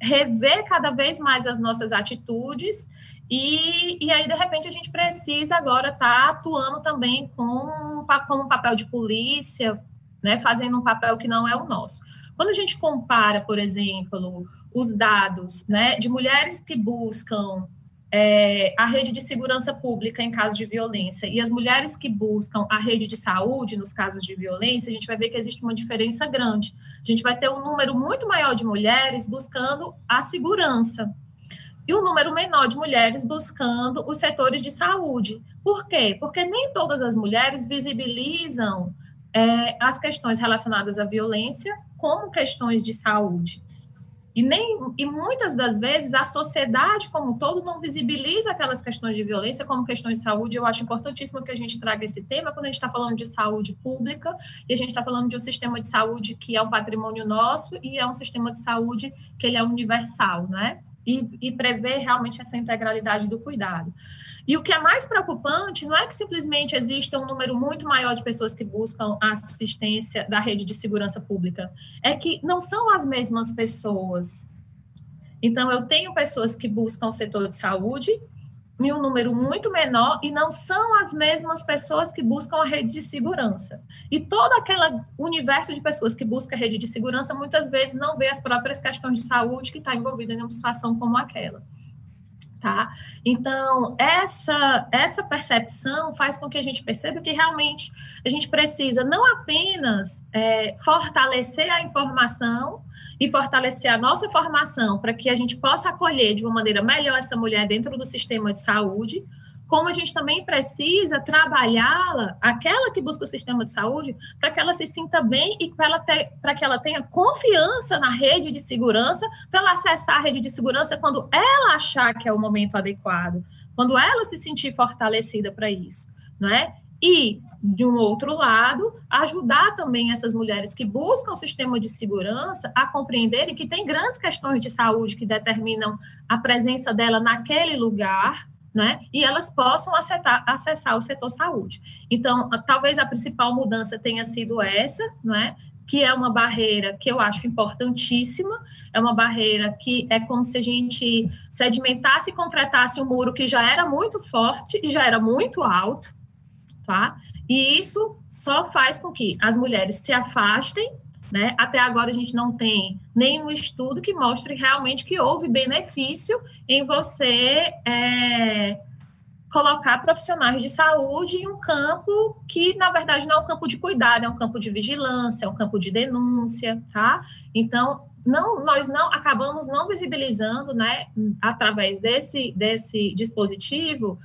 Rever cada vez mais as nossas atitudes e, e aí, de repente, a gente precisa agora estar tá atuando também com, com um papel de polícia, né, fazendo um papel que não é o nosso. Quando a gente compara, por exemplo, os dados né, de mulheres que buscam é, a rede de segurança pública em caso de violência e as mulheres que buscam a rede de saúde nos casos de violência, a gente vai ver que existe uma diferença grande. A gente vai ter um número muito maior de mulheres buscando a segurança e um número menor de mulheres buscando os setores de saúde. Por quê? Porque nem todas as mulheres visibilizam é, as questões relacionadas à violência como questões de saúde. E, nem, e muitas das vezes a sociedade como um todo não visibiliza aquelas questões de violência como questões de saúde. Eu acho importantíssimo que a gente traga esse tema quando a gente está falando de saúde pública e a gente está falando de um sistema de saúde que é um patrimônio nosso e é um sistema de saúde que ele é universal, né? E, e prever realmente essa integralidade do cuidado. E o que é mais preocupante não é que simplesmente exista um número muito maior de pessoas que buscam assistência da rede de segurança pública, é que não são as mesmas pessoas. Então, eu tenho pessoas que buscam o setor de saúde em um número muito menor e não são as mesmas pessoas que buscam a rede de segurança. E todo aquele universo de pessoas que busca a rede de segurança muitas vezes não vê as próprias questões de saúde que está envolvida em uma situação como aquela tá? Então, essa, essa percepção faz com que a gente perceba que realmente a gente precisa não apenas é, fortalecer a informação e fortalecer a nossa formação para que a gente possa acolher de uma maneira melhor essa mulher dentro do sistema de saúde, como a gente também precisa trabalhá-la, aquela que busca o sistema de saúde, para que ela se sinta bem e para que ela tenha confiança na rede de segurança, para ela acessar a rede de segurança quando ela achar que é o momento adequado, quando ela se sentir fortalecida para isso, não é? E, de um outro lado, ajudar também essas mulheres que buscam o sistema de segurança a compreenderem que tem grandes questões de saúde que determinam a presença dela naquele lugar, né? E elas possam acessar, o setor saúde. Então, talvez a principal mudança tenha sido essa, né? Que é uma barreira que eu acho importantíssima, é uma barreira que é como se a gente sedimentasse e concretasse um muro que já era muito forte e já era muito alto, tá? E isso só faz com que as mulheres se afastem né? Até agora a gente não tem nenhum estudo que mostre realmente que houve benefício em você é, colocar profissionais de saúde em um campo que, na verdade, não é um campo de cuidado, é um campo de vigilância, é um campo de denúncia, tá? Então, não, nós não acabamos não visibilizando, né, através desse, desse dispositivo,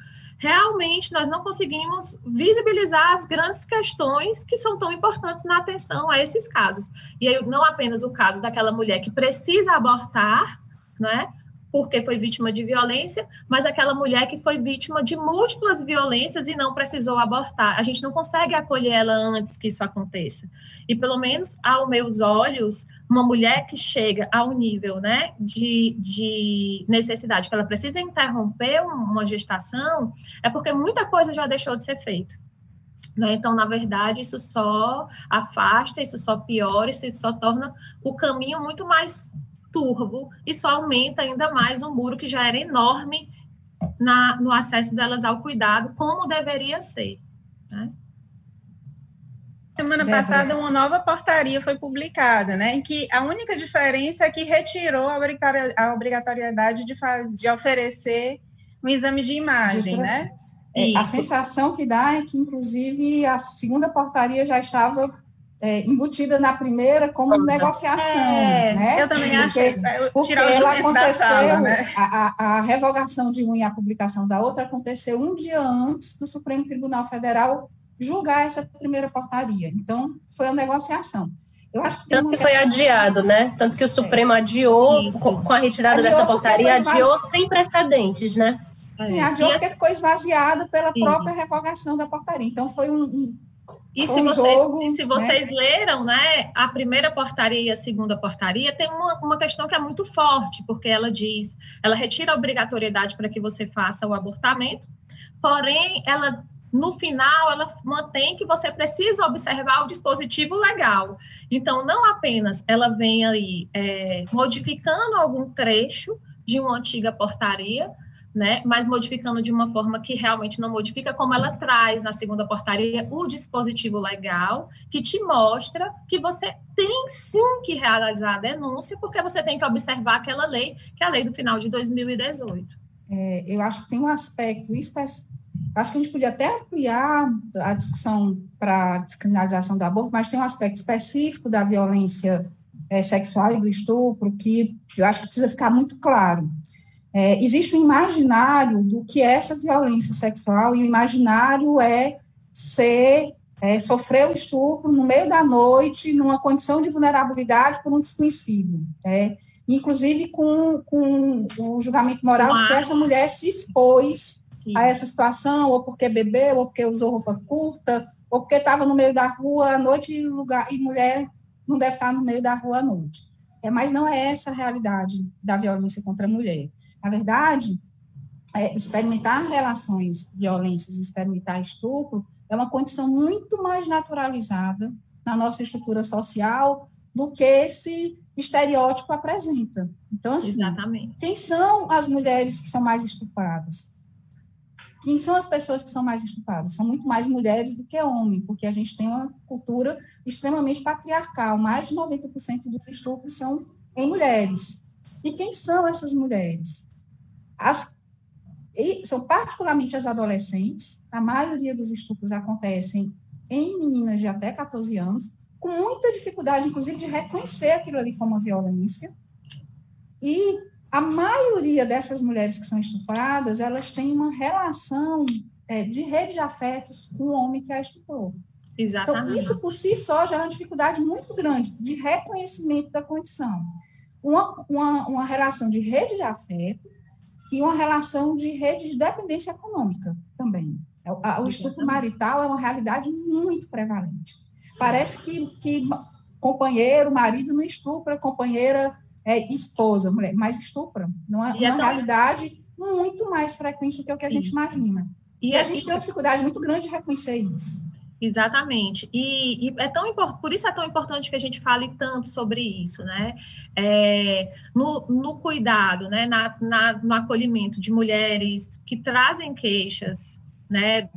realmente nós não conseguimos visibilizar as grandes questões que são tão importantes na atenção a esses casos. E aí, não apenas o caso daquela mulher que precisa abortar, né? Porque foi vítima de violência, mas aquela mulher que foi vítima de múltiplas violências e não precisou abortar. A gente não consegue acolher ela antes que isso aconteça. E pelo menos aos meus olhos, uma mulher que chega ao nível, né, de, de necessidade que ela precisa interromper uma gestação, é porque muita coisa já deixou de ser feita. Né? Então, na verdade, isso só afasta, isso só piora, isso só torna o caminho muito mais turbo e só aumenta ainda mais um muro que já era enorme na, no acesso delas ao cuidado, como deveria ser. Né?
Semana passada, uma nova portaria foi publicada, né, em que a única diferença é que retirou a obrigatoriedade de, faz, de oferecer um exame de imagem, de né?
É, a sensação que dá é que, inclusive, a segunda portaria já estava é, embutida na primeira como negociação, é, né?
Eu também porque, achei.
Porque ela aconteceu, sala, né? a, a, revogação de uma e a publicação da outra aconteceu um dia antes do Supremo Tribunal Federal julgar essa primeira portaria. Então, foi uma negociação.
Eu acho que Tanto que foi adiado, né? Tanto que o Supremo é. adiou, com, com, a retirada adiou dessa portaria, adiou sem precedentes, né?
Sim, adiou porque ficou esvaziado pela própria revogação da portaria. Então, foi um, um
e se, vocês, jogo, e se vocês né? leram, né, a primeira portaria e a segunda portaria, tem uma, uma questão que é muito forte, porque ela diz, ela retira a obrigatoriedade para que você faça o abortamento, porém, ela no final ela mantém que você precisa observar o dispositivo legal. Então, não apenas ela vem aí é, modificando algum trecho de uma antiga portaria, né, mas modificando de uma forma que realmente não modifica, como ela traz na segunda portaria o dispositivo legal, que te mostra que você tem sim que realizar a denúncia, porque você tem que observar aquela lei, que é a lei do final de 2018.
É, eu acho que tem um aspecto específico Acho que a gente podia até ampliar a discussão para a descriminalização do aborto, mas tem um aspecto específico da violência é, sexual e do estupro que eu acho que precisa ficar muito claro. É, existe um imaginário do que é essa violência sexual, e o imaginário é ser, é, sofrer o estupro no meio da noite, numa condição de vulnerabilidade por um desconhecido. É, inclusive com, com o julgamento moral de que essa mulher se expôs a essa situação, ou porque bebeu, ou porque usou roupa curta, ou porque estava no meio da rua à noite e, lugar, e mulher não deve estar no meio da rua à noite. É, mas não é essa a realidade da violência contra a mulher. Na verdade, é, experimentar relações violências, experimentar estupro, é uma condição muito mais naturalizada na nossa estrutura social do que esse estereótipo apresenta. Então, assim, Exatamente. quem são as mulheres que são mais estupradas? Quem são as pessoas que são mais estupradas? São muito mais mulheres do que homens, porque a gente tem uma cultura extremamente patriarcal. Mais de 90% dos estupros são em mulheres. E quem são essas mulheres? As, são particularmente as adolescentes. A maioria dos estupros acontecem em meninas de até 14 anos, com muita dificuldade, inclusive, de reconhecer aquilo ali como violência. E a maioria dessas mulheres que são estupradas, elas têm uma relação é, de rede de afetos com o homem que a estuprou. Exatamente. Então, isso por si só já é uma dificuldade muito grande de reconhecimento da condição. Uma, uma, uma relação de rede de afeto e uma relação de rede de dependência econômica também. É, o estupro marital é uma realidade muito prevalente. Parece que, que companheiro, marido não estupra, companheira é, esposa, mulher, mas estupra. Não é uma é realidade muito mais frequente do que o que a gente imagina. E, e a, a gente tem uma dificuldade muito grande de reconhecer isso.
Exatamente. E, e, é tão por isso é tão importante que a gente fale tanto sobre isso, né? É, no, no, cuidado, né? Na, na, no acolhimento de mulheres que trazem queixas, né?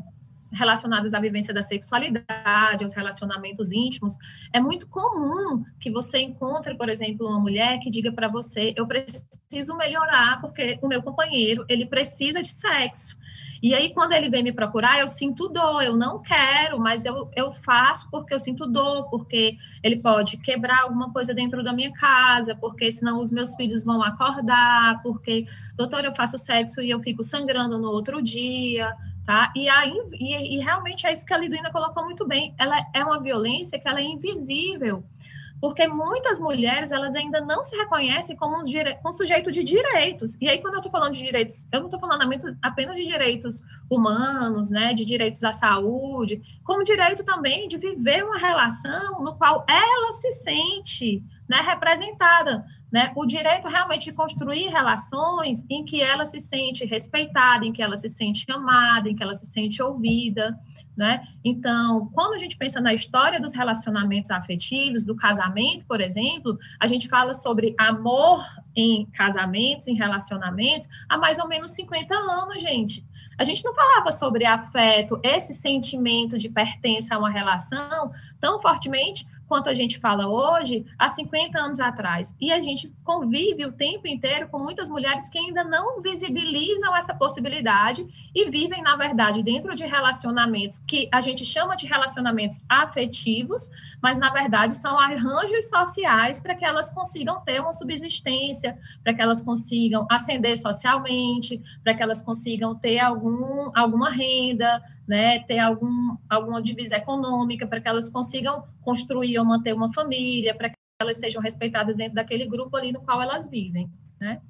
relacionadas à vivência da sexualidade, aos relacionamentos íntimos, é muito comum que você encontre, por exemplo, uma mulher que diga para você: eu preciso melhorar porque o meu companheiro ele precisa de sexo. E aí, quando ele vem me procurar, eu sinto dor, eu não quero, mas eu, eu faço porque eu sinto dor, porque ele pode quebrar alguma coisa dentro da minha casa, porque senão os meus filhos vão acordar, porque, doutor, eu faço sexo e eu fico sangrando no outro dia, tá? E, aí, e, e realmente é isso que a Lidwina colocou muito bem. Ela é uma violência que ela é invisível, porque muitas mulheres elas ainda não se reconhecem como um, um sujeito de direitos. E aí, quando eu estou falando de direitos, eu não estou falando apenas de direitos humanos, né, de direitos à saúde, como direito também de viver uma relação no qual ela se sente né, representada, né? O direito realmente de construir relações em que ela se sente respeitada, em que ela se sente amada, em que ela se sente ouvida, Né? Então, quando a gente pensa na história dos relacionamentos afetivos, do casamento, por exemplo, a gente fala sobre amor em casamentos, em relacionamentos, há mais ou menos 50 anos, gente. A gente não falava sobre afeto, esse sentimento de pertença a uma relação tão fortemente quanto a gente fala hoje, há 50 anos atrás. E a gente convive o tempo inteiro com muitas mulheres que ainda não visibilizam essa possibilidade e vivem, na verdade, dentro de relacionamentos que a gente chama de relacionamentos afetivos, mas, na verdade, são arranjos sociais para que elas consigam ter uma subsistência, para que elas consigam ascender socialmente, para que elas consigam ter algum, alguma renda, né, ter algum, alguma divisa econômica, para que elas consigam construir manter uma família, para que elas sejam respeitadas dentro daquele grupo ali no qual elas vivem, né?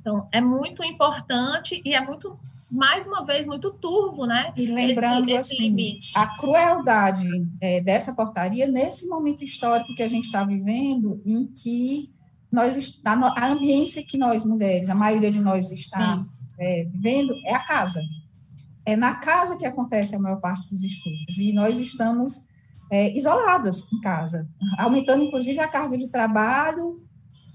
Então, é muito importante e é muito, mais uma vez, muito turvo, né?
E lembrando, esse, esse assim, a crueldade é, dessa portaria nesse momento histórico que a gente está vivendo, em que nós, a, a ambiência que nós mulheres, a maioria de nós está é, vivendo, é a casa. É na casa que acontece a maior parte dos estudos. E nós estamos é, isoladas em casa, aumentando inclusive a carga de trabalho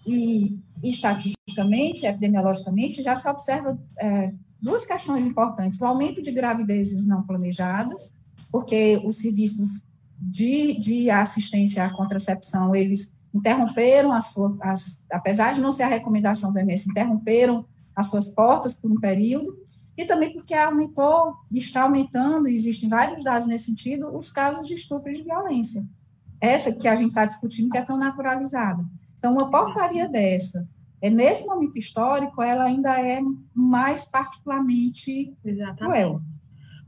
e, estatisticamente, epidemiologicamente, já se observa é, duas questões importantes: o aumento de gravidezes não planejadas, porque os serviços de, de assistência à contracepção eles interromperam a sua, as, apesar de não ser a recomendação do MS, interromperam as suas portas por um período, e também porque aumentou, está aumentando, existem vários dados nesse sentido, os casos de estupro e de violência. Essa que a gente está discutindo, que é tão naturalizada. Então, uma portaria dessa, é, nesse momento histórico, ela ainda é mais particularmente Exatamente. cruel.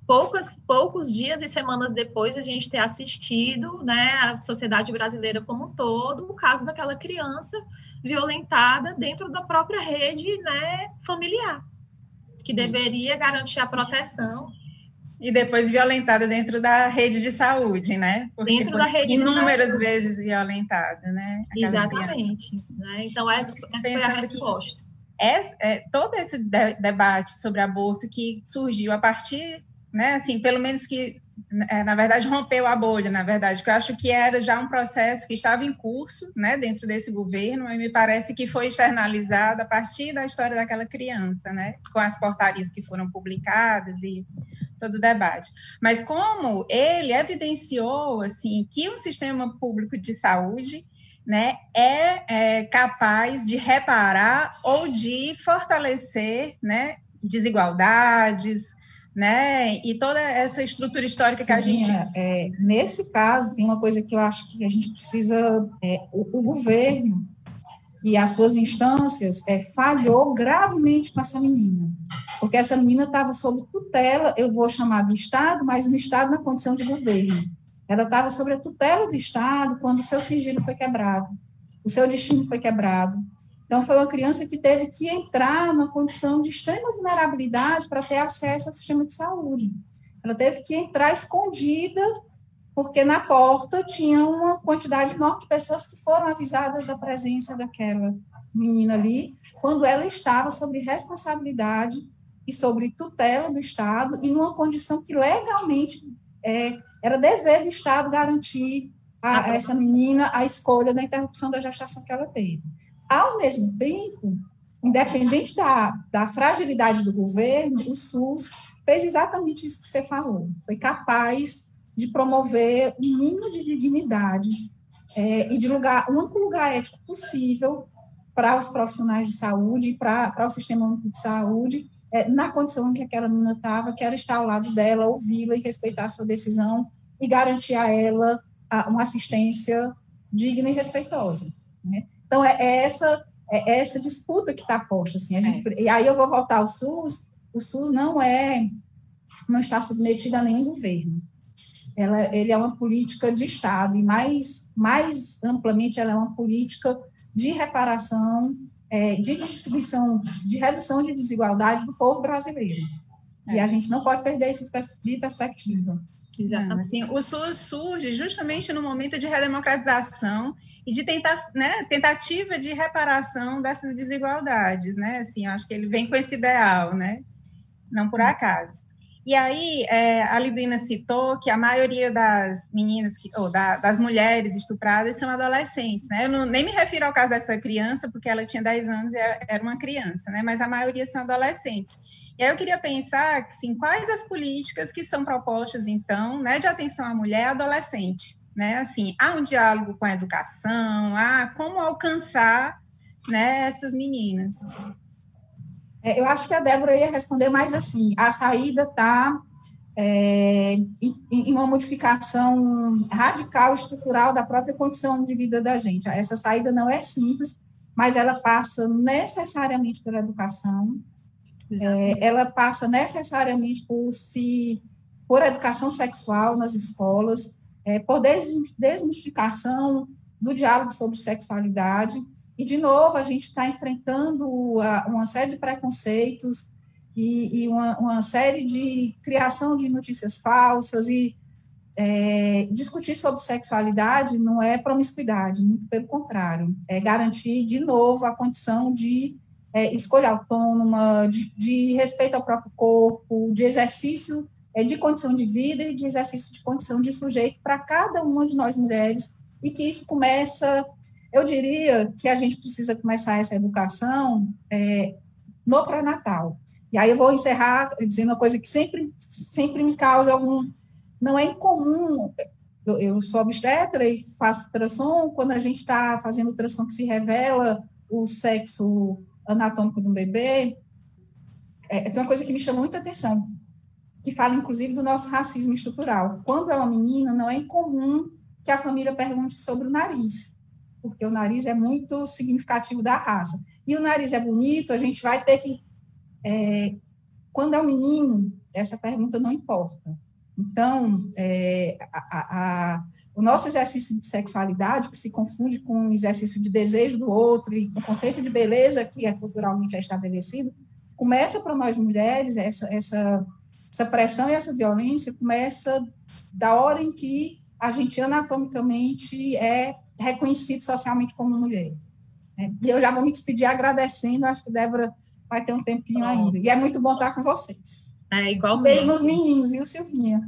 Poucos, poucos dias e semanas depois a gente ter assistido, né, a sociedade brasileira como um todo, o caso daquela criança violentada dentro da própria rede, né, familiar que deveria garantir a proteção.
E depois violentada dentro da rede de saúde, né?
Porque dentro da rede
Inúmeras vezes violentada, né?
Exatamente. Né? Então, essa, essa foi a resposta.
É, é, todo esse de, debate sobre aborto que surgiu a partir, né, assim, pelo menos que é, na verdade, rompeu a bolha, na verdade, porque eu acho que era já um processo que estava em curso, né, dentro desse governo, e me parece que foi externalizado a partir da história daquela criança, né, com as portarias que foram publicadas e todo o debate. Mas como ele evidenciou, assim, que um sistema público de saúde né, é, é capaz de reparar ou de fortalecer, né, desigualdades, né? E toda essa estrutura histórica Sim, que a gente.
É, é, nesse caso, tem uma coisa que eu acho que a gente precisa. É, o, o, governo e as suas instâncias é, falhou gravemente com essa menina, porque essa menina estava sob tutela, eu vou chamar do Estado, mas no Estado na condição de governo. Ela estava sob a tutela do Estado quando o seu sigilo foi quebrado, o seu destino foi quebrado. Então, foi uma criança que teve que entrar numa condição de extrema vulnerabilidade para ter acesso ao sistema de saúde. Ela teve que entrar escondida, porque na porta tinha uma quantidade enorme de pessoas que foram avisadas da presença daquela menina ali, quando ela estava sob responsabilidade e sobre tutela do Estado, e numa condição que legalmente é, era dever do Estado garantir a, a essa menina a escolha da interrupção da gestação que ela teve. Ao mesmo tempo, independente da, da fragilidade do governo, o SUS fez exatamente isso que você falou. Foi capaz de promover um mínimo de dignidade é, e de lugar, o único lugar ético possível para os profissionais de saúde para, para o sistema único de saúde, é, na condição em que aquela menina estava, que era estar ao lado dela, ouvi-la e respeitar a sua decisão e garantir a ela a, uma assistência digna e respeitosa. Né? Então, é, é essa, é essa disputa que está posta. Assim, a gente, é. E aí eu vou voltar ao SUS. O SUS não é, não está submetido a nenhum governo. Ela, ele é uma política de Estado, e mais, mais amplamente, ela é uma política de reparação, é, de distribuição, de redução de desigualdade do povo brasileiro. É. E a gente não pode perder isso de perspectiva.
Exatamente. Assim, o SUS surge justamente no momento de redemocratização e de tentar, né, tentativa de reparação dessas desigualdades, né? Assim, acho que ele vem com esse ideal, né? Não por acaso. E aí, é, a Lidina citou que a maioria das meninas, que, ou da, das mulheres estupradas são adolescentes, né? Eu não, nem me refiro ao caso dessa criança, porque ela tinha 10 anos e era uma criança, né? Mas a maioria são adolescentes. E aí eu queria pensar, assim, quais as políticas que são propostas, então, né, de atenção à mulher adolescente, né? Assim, há um diálogo com a educação, há como alcançar, né, essas meninas.
É, eu acho que a Débora ia responder mais assim: a saída está é, em, em, uma modificação radical, estrutural da própria condição de vida da gente. Essa saída não é simples, mas ela passa necessariamente pela educação, é, ela passa necessariamente por se por educação sexual nas escolas, é, por desmistificação do diálogo sobre sexualidade. E, de novo, a gente está enfrentando uma série de preconceitos e, e uma, uma, série de criação de notícias falsas e é, discutir sobre sexualidade não é promiscuidade, muito pelo contrário, é garantir, de novo, a condição de é, escolha autônoma, de, de, respeito ao próprio corpo, de exercício é, de condição de vida e de exercício de condição de sujeito para cada uma de nós mulheres e que isso começa, eu diria que a gente precisa começar essa educação é, no pré-natal. E aí eu vou encerrar dizendo uma coisa que sempre, sempre me causa algum... Não é incomum, eu, eu sou obstetra e faço ultrassom, quando a gente está fazendo ultrassom que se revela o sexo anatômico do bebê, é, tem uma coisa que me chama muita atenção, que fala inclusive do nosso racismo estrutural. Quando é uma menina, não é incomum que a família pergunte sobre o nariz, porque o nariz é muito significativo da raça. E o nariz é bonito, a gente vai ter que. É, quando é um menino, essa pergunta não importa. Então, é, a, a, o nosso exercício de sexualidade, que se confunde com o exercício de desejo do outro e com o conceito de beleza que é culturalmente estabelecido, começa para nós mulheres, essa, essa, essa pressão e essa violência começa da hora em que a gente anatomicamente é reconhecido socialmente como mulher. É, e eu já vou me despedir agradecendo, acho que Débora vai ter um tempinho ainda. E é muito bom estar com vocês.
É, igual
Beijo nos meninos, viu, Silvinha?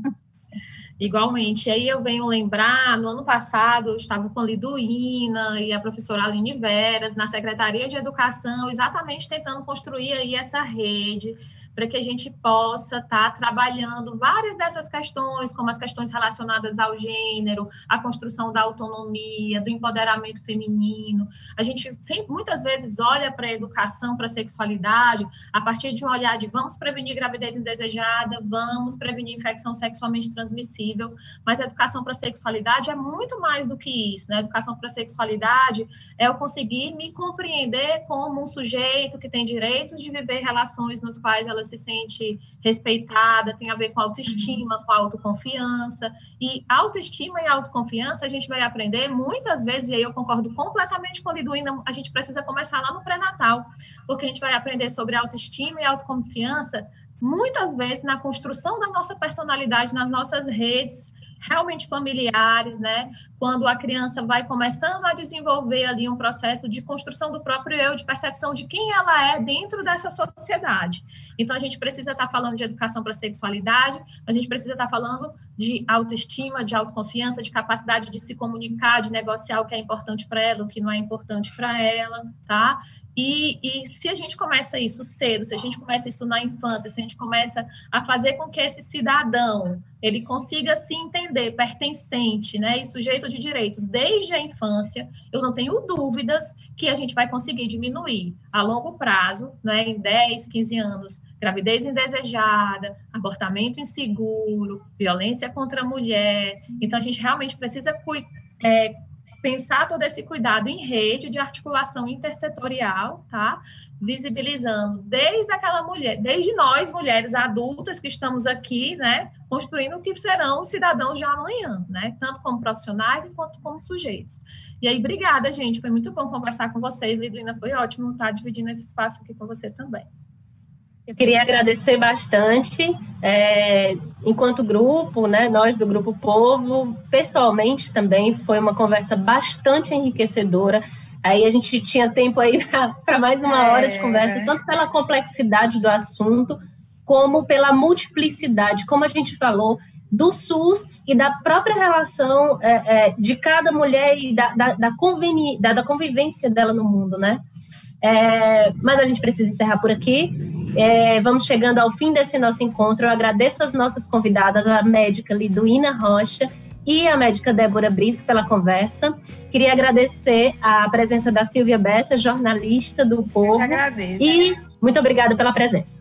Igualmente. E aí eu venho lembrar, no ano passado, eu estava com a Liduína e a professora Aline Veras, na Secretaria de Educação, exatamente tentando construir aí essa rede para que a gente possa estar tá trabalhando várias dessas questões, como as questões relacionadas ao gênero, a construção da autonomia, do empoderamento feminino. A gente sempre, muitas vezes olha para a educação, para a sexualidade, a partir de um olhar de vamos prevenir gravidez indesejada, vamos prevenir infecção sexualmente transmissível, mas a educação para a sexualidade é muito mais do que isso, né? A educação para a sexualidade é eu conseguir me compreender como um sujeito que tem direitos de viver relações nos quais ela se sente respeitada, tem a ver com autoestima, com autoconfiança. E autoestima e autoconfiança a gente vai aprender muitas vezes, e aí eu concordo completamente com a Liduína, a gente precisa começar lá no pré-natal, porque a gente vai aprender sobre autoestima e autoconfiança muitas vezes na construção da nossa personalidade nas nossas redes realmente familiares, né? Quando a criança vai começando a desenvolver ali um processo de construção do próprio eu, de percepção de quem ela é dentro dessa sociedade. Então a gente precisa estar falando de educação para sexualidade, a gente precisa estar falando de autoestima, de autoconfiança, de capacidade de se comunicar, de negociar o que é importante para ela, o que não é importante para ela, tá? E, e, se a gente começa isso cedo, se a gente começa isso na infância, se a gente começa a fazer com que esse cidadão ele consiga se entender pertencente, né, e sujeito de direitos desde a infância, eu não tenho dúvidas que a gente vai conseguir diminuir a longo prazo, né, em 10, 15 anos, gravidez indesejada, abortamento inseguro, violência contra a mulher. Então a gente realmente precisa é, pensar todo esse cuidado em rede de articulação intersetorial, tá? Visibilizando desde aquela mulher, desde nós mulheres adultas que estamos aqui, né, construindo o que serão os cidadãos de amanhã, né, tanto como profissionais quanto como sujeitos. E aí, obrigada, gente, foi muito bom conversar com vocês, Lidlina, foi ótimo estar dividindo esse espaço aqui com você também.
Eu queria agradecer bastante, é, enquanto grupo, né, nós do Grupo Povo, pessoalmente também, foi uma conversa bastante enriquecedora. Aí a gente tinha tempo aí para mais uma hora de conversa, é. tanto pela complexidade do assunto, como pela multiplicidade, como a gente falou, do SUS e da própria relação é, é, de cada mulher e da, da, da, da, da convivência dela no mundo, né? É, mas a gente precisa encerrar por aqui. É, vamos chegando ao fim desse nosso encontro. Eu agradeço as nossas convidadas, a médica Liduína Rocha e a médica Débora Brito pela conversa. Queria agradecer a presença da Silvia Bessa, jornalista do Povo. Eu
agradeço.
E muito obrigada pela presença.